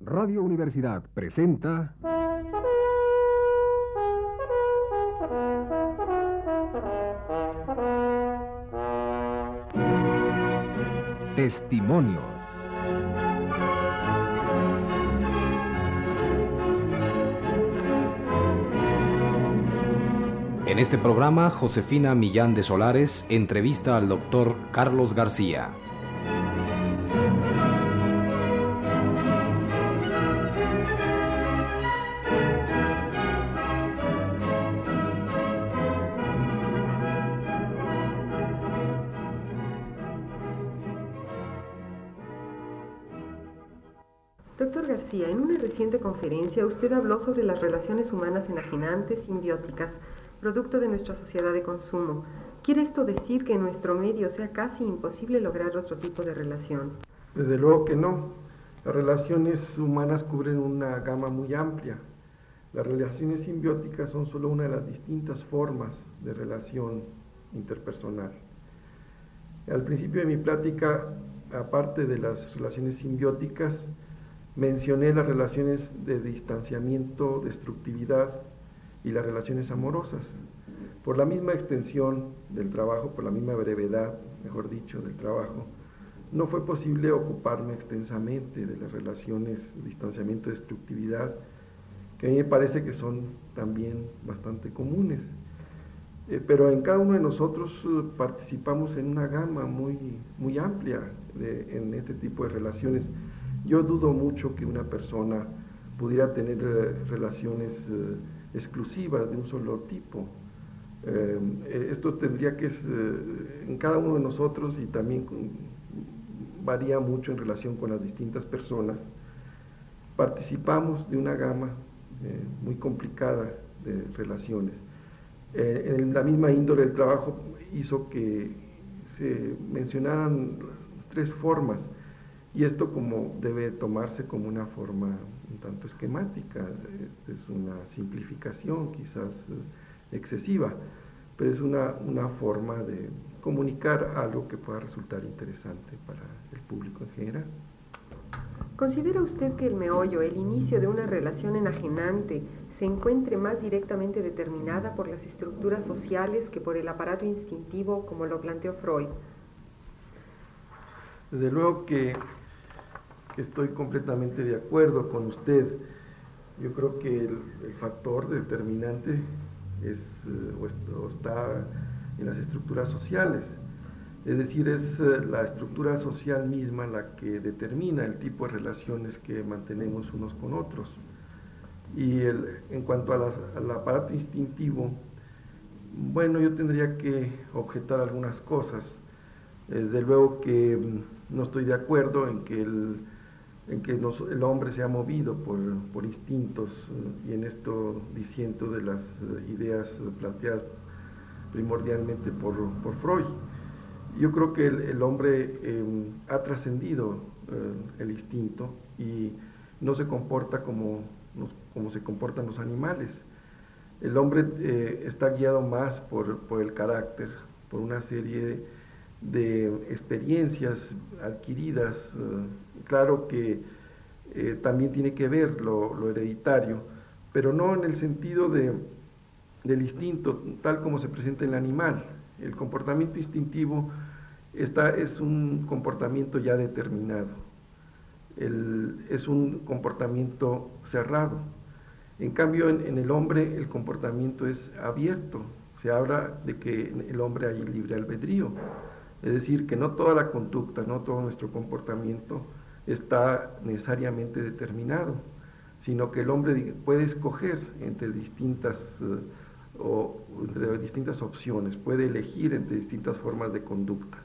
Radio Universidad presenta... Testimonios. En este programa, Josefina Millán de Solares entrevista al doctor Carlos García. García, en una reciente conferencia usted habló sobre las relaciones humanas enajenantes simbióticas, producto de nuestra sociedad de consumo. ¿Quiere esto decir que en nuestro medio sea casi imposible lograr otro tipo de relación? Desde luego que no. Las relaciones humanas cubren una gama muy amplia. Las relaciones simbióticas son solo una de las distintas formas de relación interpersonal. Al principio de mi plática, aparte de las relaciones simbióticas, mencioné las relaciones de distanciamiento, destructividad y las relaciones amorosas. Por la misma extensión del trabajo, por la misma brevedad, mejor dicho, del trabajo, no fue posible ocuparme extensamente de las relaciones de distanciamiento, destructividad, que a mí me parece que son también bastante comunes. Eh, pero en cada uno de nosotros eh, participamos en una gama muy, muy amplia en este tipo de relaciones yo dudo mucho que una persona pudiera tener eh, relaciones eh, exclusivas de un solo tipo. Eh, esto tendría que ser en cada uno de nosotros y también varía mucho en relación con las distintas personas. Participamos de una gama muy complicada de relaciones. en la misma índole del trabajo hizo que se mencionaran tres formas y esto como debe tomarse como una forma un tanto esquemática, es una simplificación quizás eh, excesiva, pero es una, una forma de comunicar algo que pueda resultar interesante para el público en general. ¿Considera usted que el meollo, el inicio de una relación enajenante, se encuentre más directamente determinada por las estructuras sociales que por el aparato instintivo, como lo planteó Freud? Desde luego que estoy completamente de acuerdo con usted. Yo creo que el, factor determinante eh, está en las estructuras sociales. Es decir, es eh, la estructura social misma la que determina el tipo de relaciones que mantenemos unos con otros. Y en cuanto al aparato instintivo, bueno, yo tendría que objetar algunas cosas. Desde luego que mm, no estoy de acuerdo en que el, en que el hombre se ha movido por, instintos eh, y en esto diciendo de las eh, ideas planteadas primordialmente por, Freud. Yo creo que el, hombre em, ha trascendido eh, el instinto y no se comporta como, como se comportan los animales. El hombre está guiado más por, por el carácter, por una serie de de experiencias adquiridas, eh, claro que eh, también tiene que ver lo, hereditario, pero no en el sentido de, del instinto tal como se presenta en el animal. El comportamiento instintivo está, es un comportamiento ya determinado, es un comportamiento cerrado. En cambio, en, en, el hombre el comportamiento es abierto, se habla de que el hombre hay libre albedrío. Es decir, que no toda la conducta, no todo nuestro comportamiento está necesariamente determinado, sino que el hombre puede escoger entre distintas, eh, o, entre distintas opciones, puede elegir entre distintas formas de conducta.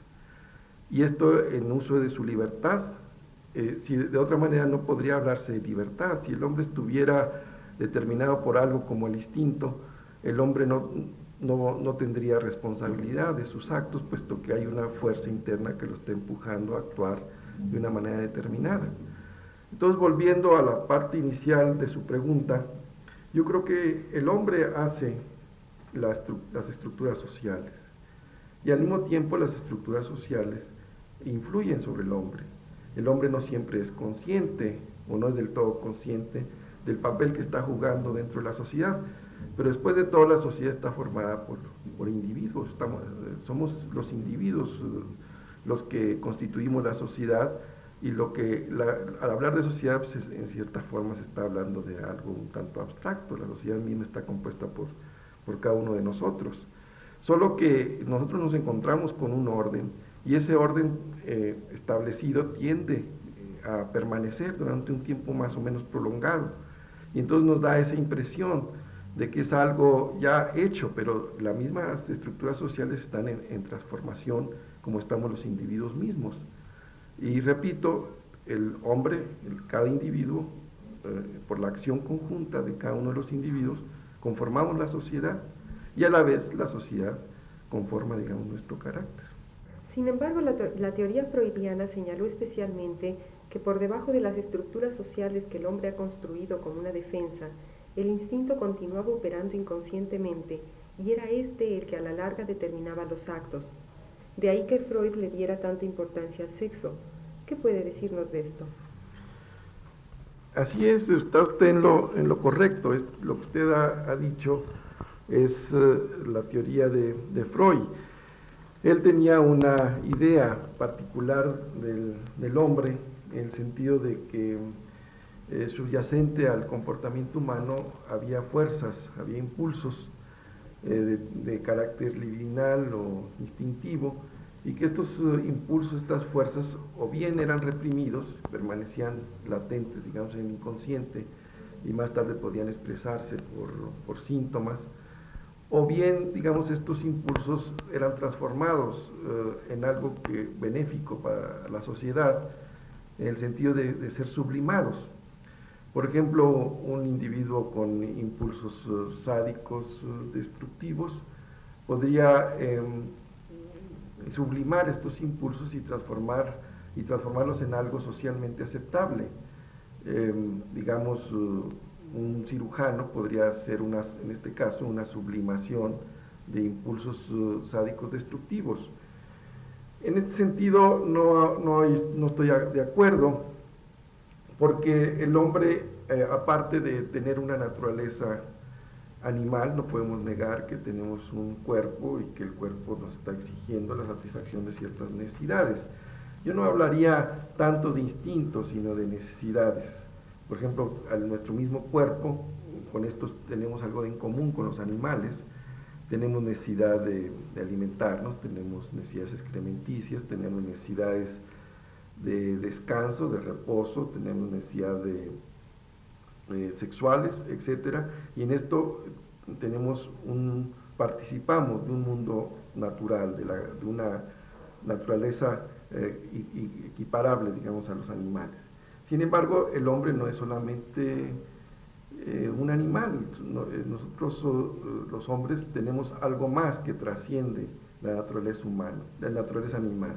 Y esto en uso de su libertad, eh, si de otra manera no podría hablarse de libertad, si el hombre estuviera determinado por algo como el instinto, el hombre no, no, tendría responsabilidad de sus actos, puesto que hay una fuerza interna que lo está empujando a actuar de una manera determinada. Entonces, volviendo a la parte inicial de su pregunta, yo creo que el hombre hace las, las estructuras sociales y al mismo tiempo las estructuras sociales influyen sobre el hombre. el hombre no siempre es consciente o no es del todo consciente del papel que está jugando dentro de la sociedad. Pero después de todo la sociedad está formada por, por individuos, estamos, somos los individuos eh, los que constituimos la sociedad y lo que al hablar de sociedad pues, en cierta forma se está hablando de algo un tanto abstracto, la sociedad misma está compuesta por, por cada uno de nosotros. Solo que nosotros nos encontramos con un orden y ese orden eh, establecido tiende eh, a permanecer durante un tiempo más o menos prolongado. Y entonces nos da esa impresión de que es algo ya hecho, pero las mismas estructuras sociales están en, transformación como estamos los individuos mismos. Y repito, el hombre, cada individuo, eh, por la acción conjunta de cada uno de los individuos, conformamos la sociedad y a la vez la sociedad conforma, digamos, nuestro carácter. Sin embargo, la, la, teoría freudiana señaló especialmente que por debajo de las estructuras sociales que el hombre ha construido como una defensa, el instinto continuaba operando inconscientemente y era este el que a la larga determinaba los actos. De ahí que Freud le diera tanta importancia al sexo. ¿Qué puede decirnos de esto? Así es, está usted en lo, en lo correcto. Es, lo que usted ha dicho es eh, la teoría de, Freud. Él tenía una idea particular del, hombre en el sentido de que eh, subyacente al comportamiento humano había fuerzas, había impulsos eh, de, carácter libidinal o instintivo, y que estos impulsos, estas fuerzas, o bien eran reprimidos, permanecían latentes, digamos, en el inconsciente, y más tarde podían expresarse por, síntomas, o bien, digamos, estos impulsos eran transformados eh, en algo que, benéfico para la sociedad, en el sentido de, ser sublimados. Por ejemplo, un individuo con impulsos eh, sádicos, eh, destructivos, podría em, sublimar estos impulsos y, transformar, y transformarlos en algo socialmente aceptable. Em, digamos, un cirujano podría hacer, en este caso, una sublimación de impulsos sádicos destructivos. En este sentido, no, no, estoy de acuerdo, porque el hombre, eh, aparte de tener una naturaleza animal, no podemos negar que tenemos un cuerpo y que el cuerpo nos está exigiendo la satisfacción de ciertas necesidades. Yo no hablaría tanto de instintos, sino de necesidades. Por ejemplo, a nuestro mismo cuerpo, con estos tenemos algo en común con los animales, tenemos necesidad de, alimentarnos, tenemos necesidades excrementicias, tenemos necesidades de descanso, de reposo, tenemos necesidades de, sexuales, etc. Y en esto participamos de un mundo natural, de, una naturaleza eh, equiparable, digamos, a los animales. Sin embargo, el hombre no es solamente eh, un animal. Eh, nosotros eh, los hombres tenemos algo más que trasciende la naturaleza humana, la naturaleza animal.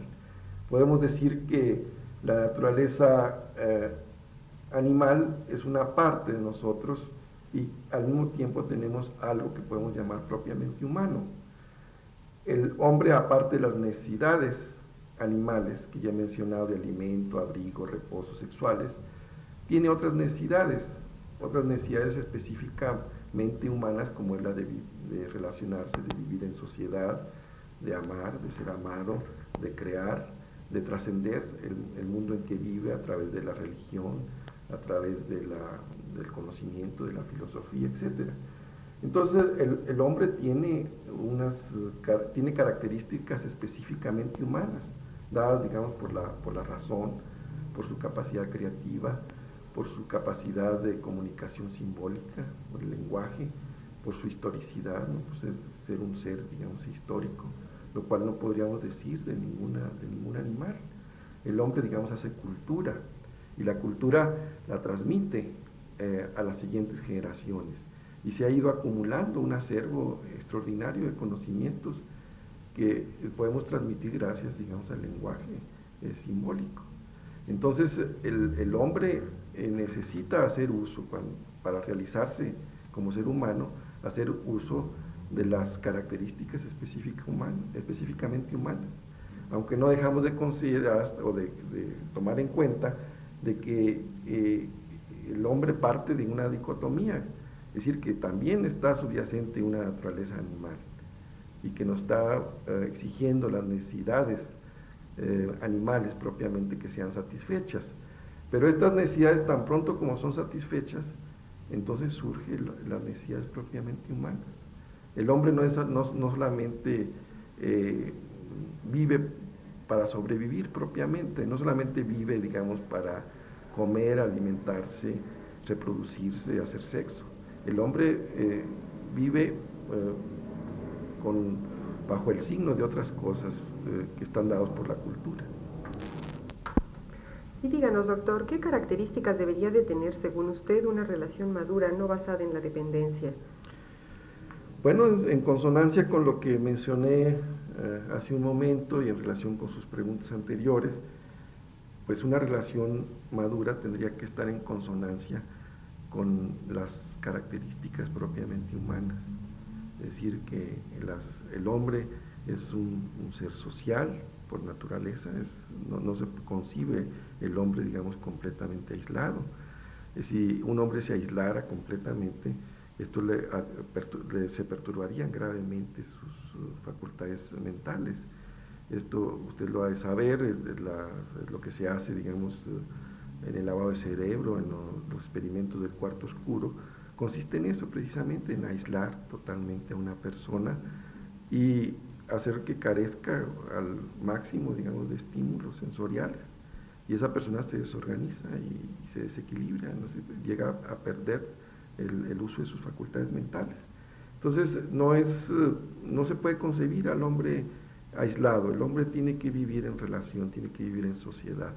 Podemos decir que la naturaleza animal es una parte de nosotros y al mismo tiempo tenemos algo que podemos llamar propiamente humano. El hombre, aparte de las necesidades animales, que ya he mencionado, de alimento, abrigo, reposo, sexuales, tiene otras necesidades, otras necesidades específicamente humanas, como es la de, relacionarse, de vivir en sociedad, de amar, de ser amado, de crear, de trascender el, mundo en que vive a través de la religión, a través de del conocimiento, de la filosofía, etc. Entonces el, hombre tiene, unas, tiene características específicamente humanas dadas, digamos, por la, por la razón, por su capacidad creativa, por su capacidad de comunicación simbólica, por el lenguaje, por su historicidad, por ser, un ser, digamos, histórico, lo cual no podríamos decir de, ninguna, de ningún animal. El hombre, digamos, hace cultura y la cultura la transmite eh, a las siguientes generaciones y se ha ido acumulando un acervo extraordinario de conocimientos que podemos transmitir gracias, digamos, al lenguaje eh, simbólico. Entonces, el, hombre eh, necesita hacer uso, para realizarse como ser humano, hacer uso de las características específicamente humanas. aunque no dejamos de considerar o de, tomar en cuenta de que eh, el hombre parte de una dicotomía, es decir, que también está subyacente una naturaleza animal y que nos está eh, exigiendo las necesidades eh, animales propiamente que sean satisfechas. Pero estas necesidades tan pronto como son satisfechas, entonces surgen las necesidades propiamente humanas. El hombre no, es, no, solamente eh, vive para sobrevivir propiamente, no solamente vive, digamos, para comer, alimentarse, reproducirse, hacer sexo. El hombre eh, vive eh, con, bajo el signo de otras cosas que están dados por la cultura. Y díganos, doctor, ¿qué características debería de tener, según usted, una relación madura no basada en la dependencia? Bueno, en consonancia con lo que mencioné eh, hace un momento y en relación con sus preguntas anteriores, pues una relación madura tendría que estar en consonancia con las características propiamente humanas. Es decir, que el hombre es un, ser social por naturaleza, no, no, se concibe el hombre, digamos, completamente aislado. Si un hombre se aislara completamente, esto le, se perturbarían gravemente sus, facultades mentales. Esto usted lo ha de saber, es, lo que se hace, digamos, en el lavado de cerebro, en los experimentos del cuarto oscuro, consiste en eso precisamente, en aislar totalmente a una persona y hacer que carezca al máximo, digamos, de estímulos sensoriales. Y esa persona se desorganiza y, se desequilibra, no llega a perder el, uso de sus facultades mentales. Entonces, no, es, eh, no se puede concebir al hombre aislado, el hombre tiene que vivir en relación, tiene que vivir en sociedad.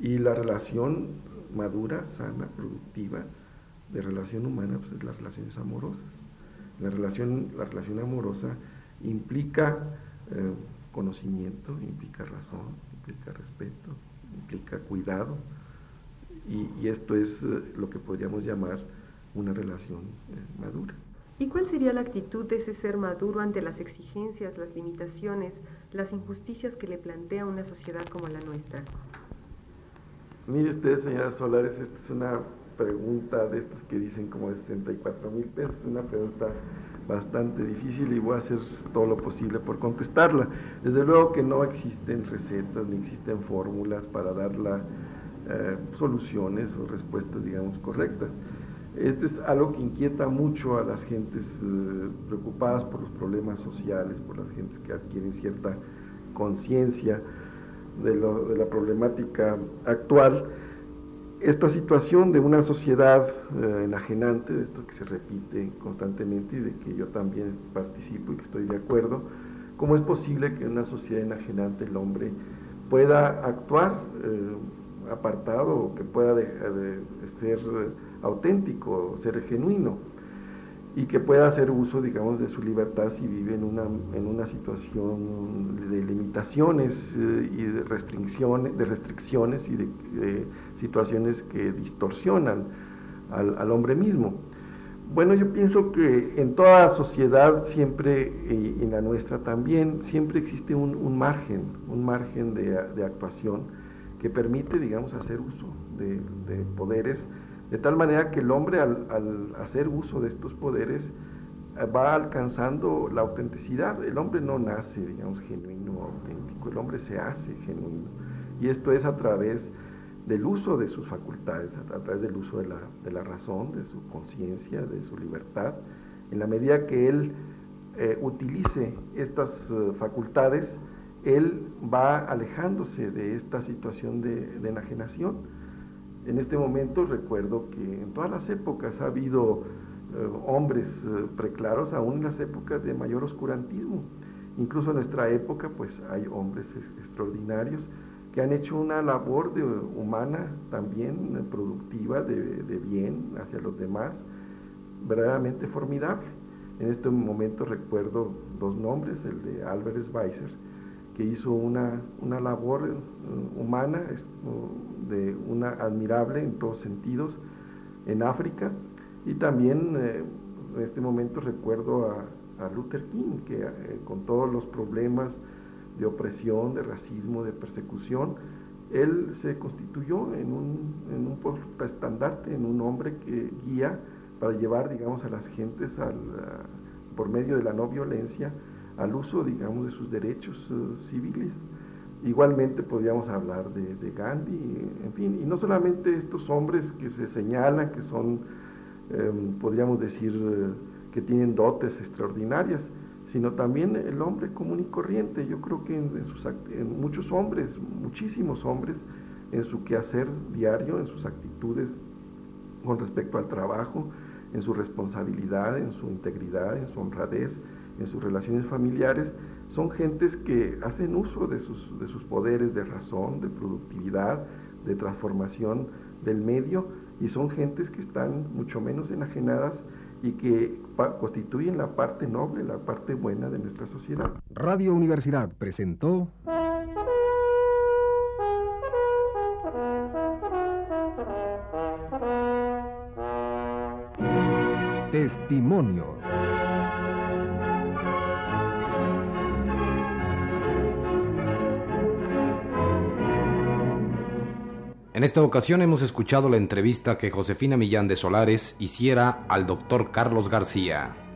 Y la relación madura, sana, productiva de relación humana, pues es las relaciones amorosas. La relación, la relación amorosa implica eh, conocimiento, implica razón, implica respeto, implica cuidado, y, esto es eh, lo que podríamos llamar una relación eh, madura. ¿Y cuál sería la actitud de ese ser maduro ante las exigencias, las limitaciones, las injusticias que le plantea una sociedad como la nuestra? Mire usted, señora Solares, esta es una pregunta de estas que dicen como de 64 mil pesos, es una pregunta bastante difícil y voy a hacer todo lo posible por contestarla. Desde luego que no existen recetas ni existen fórmulas para dar eh, soluciones o respuestas, digamos, correctas. Este es algo que inquieta mucho a las gentes eh, preocupadas por los problemas sociales, por las gentes que adquieren cierta conciencia de, la problemática actual. Esta situación de una sociedad eh, enajenante, de esto que se repite constantemente y de que yo también participo y que estoy de acuerdo, ¿cómo es posible que en una sociedad enajenante el hombre pueda actuar eh, apartado o que pueda dejar de ser auténtico, ser genuino, y que pueda hacer uso, digamos, de su libertad si vive en una, en una situación de limitaciones eh, y de restricciones, de restricciones y de, situaciones que distorsionan al, hombre mismo. Bueno, yo pienso que en toda sociedad siempre, y en la nuestra también, siempre existe un, margen, un margen de, actuación que permite, digamos, hacer uso de, de poderes de tal manera que el hombre al, hacer uso de estos poderes eh, va alcanzando la autenticidad. El hombre no nace, digamos, genuino, auténtico, el hombre se hace genuino. Y esto es a través del uso de sus facultades, a través del uso de la, razón, de su conciencia, de su libertad. En la medida que él eh, utilice estas eh, facultades, él va alejándose de esta situación de enajenación en este momento recuerdo que en todas las épocas ha habido eh, hombres eh, preclaros, aún en las épocas de mayor oscurantismo. Incluso en nuestra época, pues hay hombres extraordinarios que han hecho una labor humana también eh, productiva, de, bien hacia los demás, verdaderamente formidable. En este momento recuerdo dos nombres, el de Albert Schweitzer, que hizo una, labor humana de una admirable en todos sentidos en África. Y también eh, en este momento recuerdo a, Luther King que eh, con todos los problemas de opresión, de racismo, de persecución, él se constituyó en un, en un estandarte, en un hombre que guía para llevar, digamos, a las gentes al, por medio de la no violencia al uso, digamos, de sus derechos eh, civiles. Igualmente podríamos hablar de, Gandhi, en fin, y no solamente estos hombres que se señalan que son, em, podríamos decir, eh, que tienen dotes extraordinarias, sino también el hombre común y corriente. Yo creo que en, en muchos hombres, muchísimos hombres, en su quehacer diario, en sus actitudes con respecto al trabajo, en su responsabilidad, en su integridad, en su honradez, en sus relaciones familiares, son gentes que hacen uso de sus, de sus poderes de razón, de productividad, de transformación del medio, y son gentes que están mucho menos enajenadas y que constituyen la parte noble, la parte buena de nuestra sociedad. Radio Universidad presentó... Testimonio. En esta ocasión hemos escuchado la entrevista que Josefina Millán de Solares hiciera al doctor Carlos García.